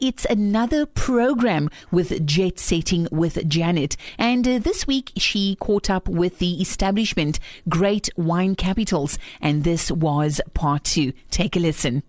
It's another program with Jet Setting with Janet. And uh, this week she caught up with the establishment Great Wine Capitals. And this was part two. Take a listen.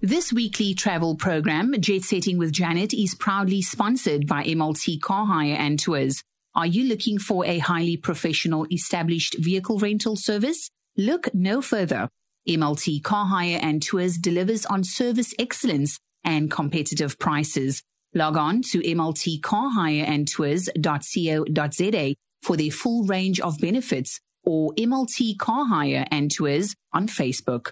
This weekly travel program, Jet Setting with Janet, is proudly sponsored by MLT Car Hire and Tours. Are you looking for a highly professional established vehicle rental service? Look no further. MLT Car Hire and Tours delivers on service excellence and competitive prices. Log on to mltcarhireandtours.co.za for their full range of benefits or MLT Car Hire and Tours on Facebook.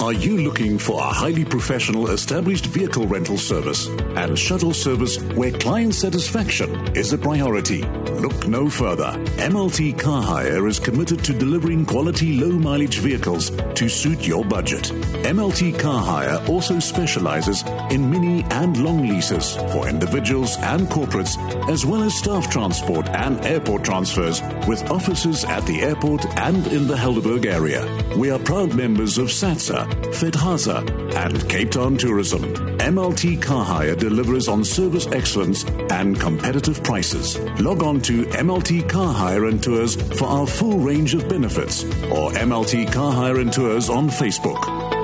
Are you looking for a highly professional established vehicle rental service and shuttle service where client satisfaction is a priority? Look no further. MLT Car Hire is committed to delivering quality low mileage vehicles to suit your budget. MLT Car Hire also specializes in mini and long leases for individuals and corporates, as well as staff transport and airport transfers with offices at the airport and in the Helderberg area. We are proud members of SATSA FedHasa, and Cape Town Tourism. MLT Car Hire delivers on service excellence and competitive prices. Log on to MLT Car Hire and Tours for our full range of benefits or MLT Car Hire and Tours on Facebook.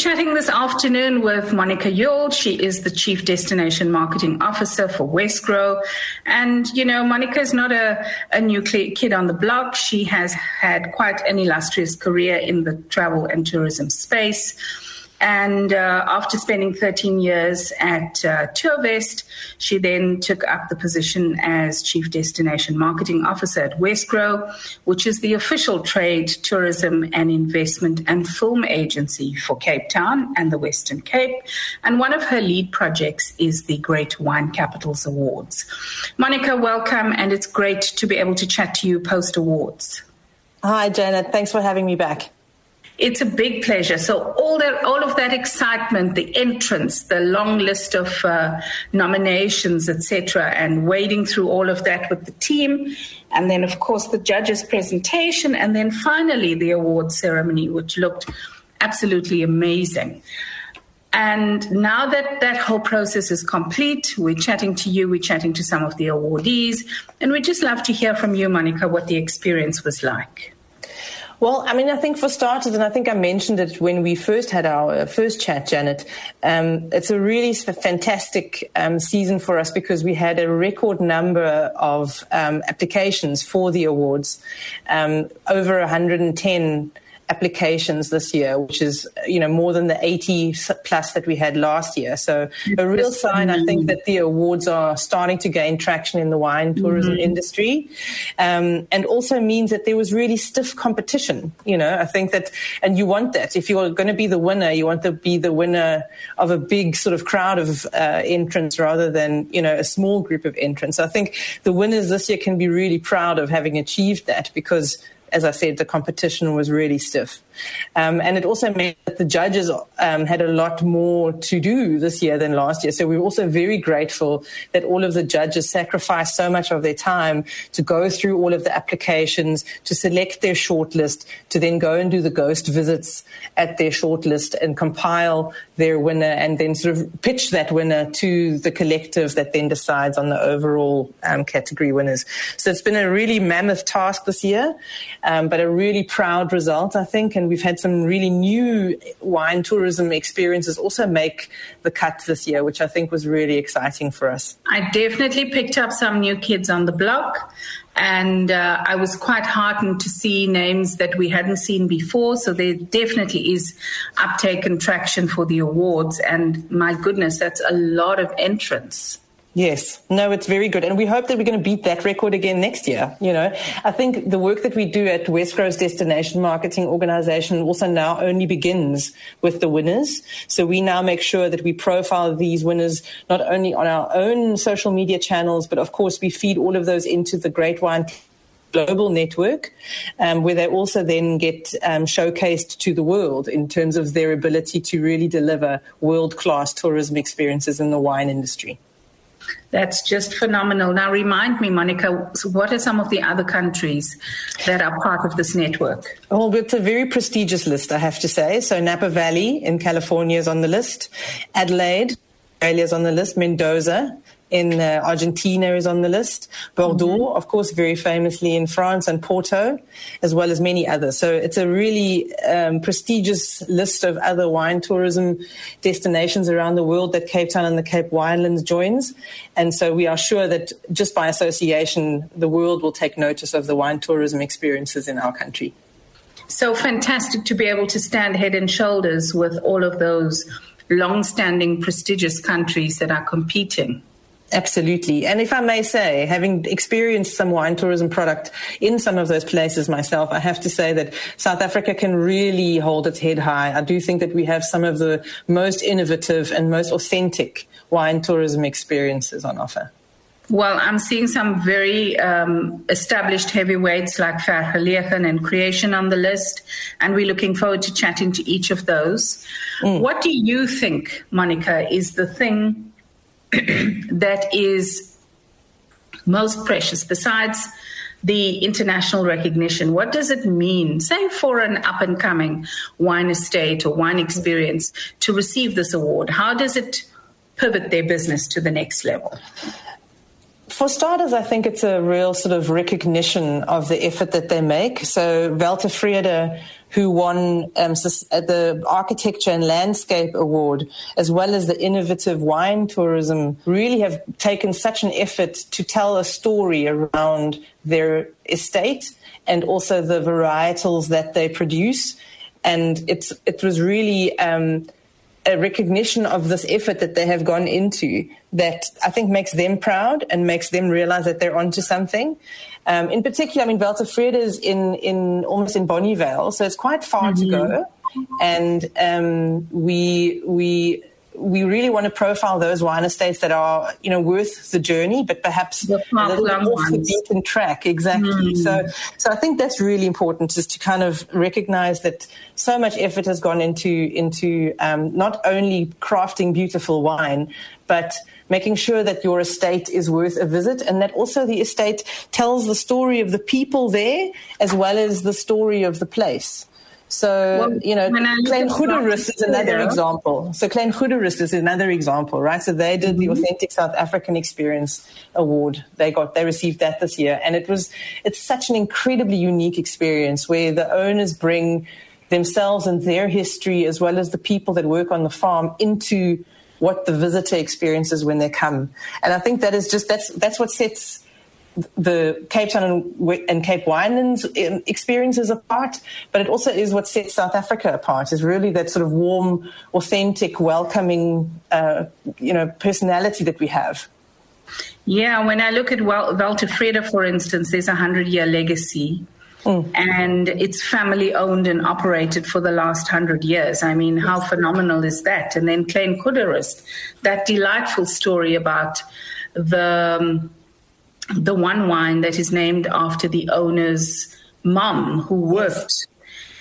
Chatting this afternoon with Monica Yule. She is the Chief Destination Marketing Officer for Wesgro. And, you know, Monica is not a, a new kid on the block. She has had quite an illustrious career in the travel and tourism space. And uh, after spending 13 years at uh, Tourvest, she then took up the position as Chief Destination Marketing Officer at Wesgro, which is the official trade, tourism, and investment and film agency for Cape Town and the Western Cape. And one of her lead projects is the Great Wine Capitals Awards. Monica, welcome, and it's great to be able to chat to you post awards. Hi, Janet. Thanks for having me back. It's a big pleasure. So all that, all of that excitement, the entrance, the long list of uh, nominations, etc., and wading through all of that with the team, and then of course the judges' presentation, and then finally the award ceremony, which looked absolutely amazing. And now that that whole process is complete, we're chatting to you, we're chatting to some of the awardees, and we'd just love to hear from you, Monica, what the experience was like. Well, I mean, I think for starters, and I think I mentioned it when we first had our uh, first chat, Janet, um, it's a really fantastic um, season for us because we had a record number of um, applications for the awards, um, over 110 applications this year, which is you know more than the 80 plus that we had last year. So a real sign, I think, that the awards are starting to gain traction in the wine tourism mm-hmm. industry, um, and also means that there was really stiff competition. You know, I think that, and you want that if you're going to be the winner, you want to be the winner of a big sort of crowd of uh, entrants rather than you know a small group of entrants. I think the winners this year can be really proud of having achieved that because as I said, the competition was really stiff. Um, and it also meant that the judges um, had a lot more to do this year than last year. So we are also very grateful that all of the judges sacrificed so much of their time to go through all of the applications, to select their shortlist, to then go and do the ghost visits at their shortlist and compile their winner and then sort of pitch that winner to the collective that then decides on the overall um, category winners. So it's been a really mammoth task this year, um, but a really proud result, I think. And we've had some really new wine tourism experiences also make the cut this year, which I think was really exciting for us. I definitely picked up some new kids on the block. And uh, I was quite heartened to see names that we hadn't seen before. So there definitely is uptake and traction for the awards. And my goodness, that's a lot of entrants. Yes, no, it's very good. And we hope that we're going to beat that record again next year. You know, I think the work that we do at Wesgro's Destination Marketing Organization also now only begins with the winners. So we now make sure that we profile these winners not only on our own social media channels, but of course we feed all of those into the Great Wine global network, um, where they also then get um, showcased to the world in terms of their ability to really deliver world class tourism experiences in the wine industry. That's just phenomenal. Now, remind me, Monica, what are some of the other countries that are part of this network? Well, it's a very prestigious list, I have to say. So, Napa Valley in California is on the list, Adelaide, Australia is on the list, Mendoza, in uh, Argentina is on the list. Bordeaux, mm-hmm. of course, very famously in France and Porto, as well as many others. So it's a really um, prestigious list of other wine tourism destinations around the world that Cape Town and the Cape Winelands joins. And so we are sure that just by association, the world will take notice of the wine tourism experiences in our country. So fantastic to be able to stand head and shoulders with all of those long-standing prestigious countries that are competing. Absolutely. And if I may say, having experienced some wine tourism product in some of those places myself, I have to say that South Africa can really hold its head high. I do think that we have some of the most innovative and most authentic wine tourism experiences on offer. Well, I'm seeing some very um, established heavyweights like Vergelegen and Creation on the list, and we're looking forward to chatting to each of those. Mm. What do you think, Monica, is the thing that is most precious besides the international recognition? What does it mean, say, for an up and coming wine estate or wine experience to receive this award? How does it pivot their business to the next level? For starters, I think it's a real sort of recognition of the effort that they make. So, Weltevrede who won um, uh, the Architecture and Landscape Award, as well as the Innovative Wine Tourism, really have taken such an effort to tell a story around their estate and also the varietals that they produce. And it's, it was really um, a recognition of this effort that they have gone into that I think makes them proud and makes them realize that they're onto something. Um, in particular, I mean, Weltevrede is in, in almost in Bonnievale, so it's quite far mm-hmm. to go. And um, we we we really want to profile those wine estates that are, you know, worth the journey, but perhaps little off the beaten track. Exactly. Mm. So, so I think that's really important, is to kind of recognize that so much effort has gone into into um, not only crafting beautiful wine, but making sure that your estate is worth a visit and that also the estate tells the story of the people there as well as the story of the place. So, well, you know, Klein Goederust is another example. So Klein Goederust is another example, right? So they did mm-hmm. the Authentic South African Experience Award. They got, they received that this year. And it was, it's such an incredibly unique experience where the owners bring themselves and their history as well as the people that work on the farm into what the visitor experiences when they come. And I think that is just that's that's what sets the Cape Town and, and Cape Winelands um, experiences apart, but it also is what sets South Africa apart. Is really that sort of warm, authentic, welcoming, uh, you know, personality that we have. Yeah, when I look at Weltevrede, for instance, there's a hundred-year legacy Mm. And it's family owned and operated for the last hundred years. I mean, how phenomenal is that? And then Klein Goederust, that delightful story about the um, the one wine that is named after the owner's mom who worked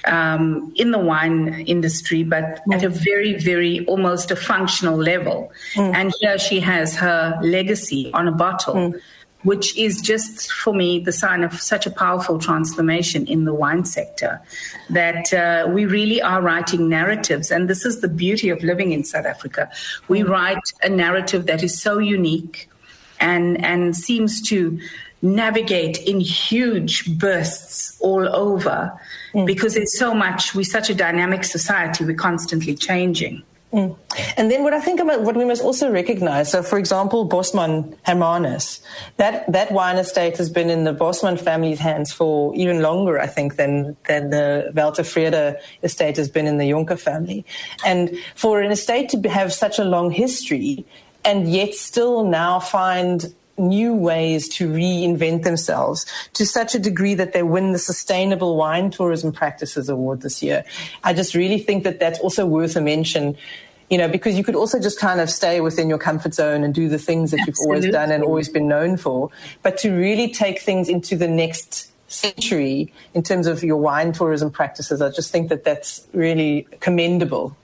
um, in the wine industry, but mm. at a very, very almost a functional level. Mm. And here she has her legacy on a bottle. Mm which is just for me the sign of such a powerful transformation in the wine sector that uh, we really are writing narratives. And this is the beauty of living in South Africa. We mm. write a narrative that is so unique and, and seems to navigate in huge bursts all over mm. because there's so much, we're such a dynamic society, we're constantly changing. Mm. And then what I think about what we must also recognize, so for example, Bosman Hermanus, that, that wine estate has been in the Bosman family's hands for even longer, I think, than, than the Weltevrede estate has been in the Jonker family. And for an estate to have such a long history and yet still now find new ways to reinvent themselves to such a degree that they win the Sustainable Wine Tourism Practices Award this year. I just really think that that's also worth a mention. You know, because you could also just kind of stay within your comfort zone and do the things that Absolutely. you've always done and always been known for. But to really take things into the next century in terms of your wine tourism practices, I just think that that's really commendable.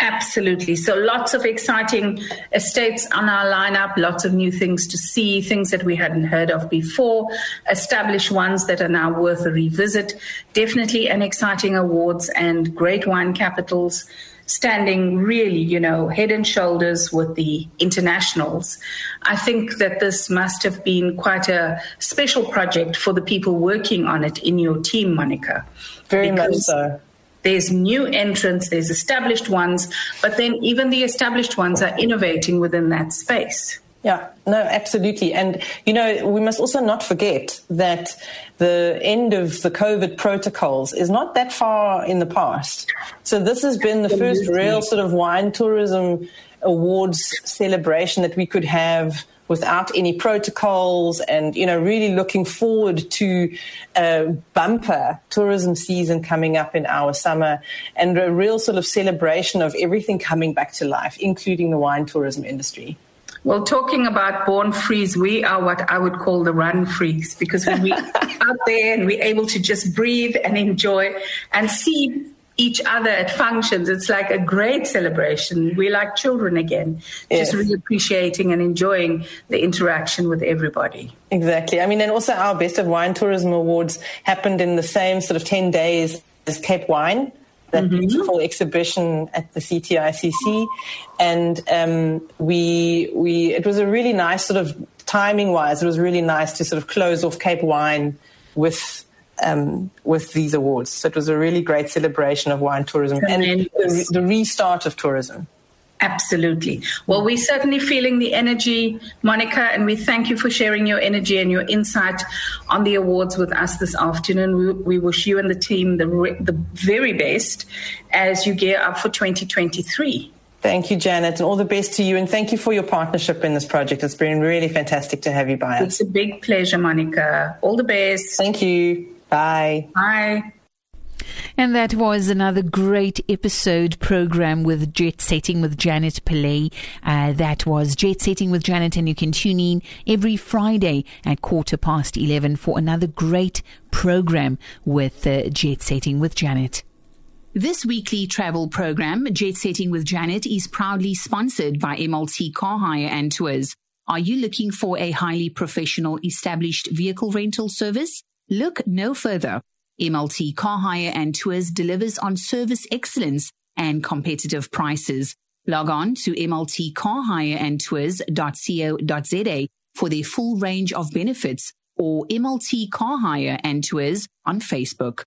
Absolutely. So lots of exciting estates on our lineup, lots of new things to see, things that we hadn't heard of before, established ones that are now worth a revisit. Definitely an exciting awards and great wine capitals standing really, you know, head and shoulders with the internationals. I think that this must have been quite a special project for the people working on it in your team, Monica. Very much so. There's new entrants, there's established ones, but then even the established ones are innovating within that space. Yeah, no, absolutely. And, you know, we must also not forget that the end of the COVID protocols is not that far in the past. So this has been the first real sort of wine tourism awards celebration that we could have without any protocols and you know really looking forward to a bumper tourism season coming up in our summer and a real sort of celebration of everything coming back to life including the wine tourism industry. Well, talking about born freeze, we are what I would call the run freaks because when we out there and we're able to just breathe and enjoy and see each other at functions, it's like a great celebration. We're like children again, yes. just really appreciating and enjoying the interaction with everybody. Exactly. I mean, and also our Best of Wine Tourism Awards happened in the same sort of 10 days as Cape Wine that mm-hmm. beautiful exhibition at the CTICC, and um, we we it was a really nice sort of timing wise. It was really nice to sort of close off Cape Wine with. Um, with these awards, so it was a really great celebration of wine tourism Tremendous. and the, the restart of tourism. Absolutely. Well, we're certainly feeling the energy, Monica, and we thank you for sharing your energy and your insight on the awards with us this afternoon. We, we wish you and the team the, the very best as you gear up for 2023. Thank you, Janet, and all the best to you. And thank you for your partnership in this project. It's been really fantastic to have you by us. It's a big pleasure, Monica. All the best. Thank you. Bye. Bye. And that was another great episode program with Jet Setting with Janet Pillay. Uh, that was Jet Setting with Janet, and you can tune in every Friday at quarter past 11 for another great program with uh, Jet Setting with Janet. This weekly travel program, Jet Setting with Janet, is proudly sponsored by MLT Car Hire and Tours. Are you looking for a highly professional established vehicle rental service? Look no further. MLT Car Hire and Tours delivers on service excellence and competitive prices. Log on to mltcarhireandtours.co.za for their full range of benefits or MLT Car Hire and Tours on Facebook.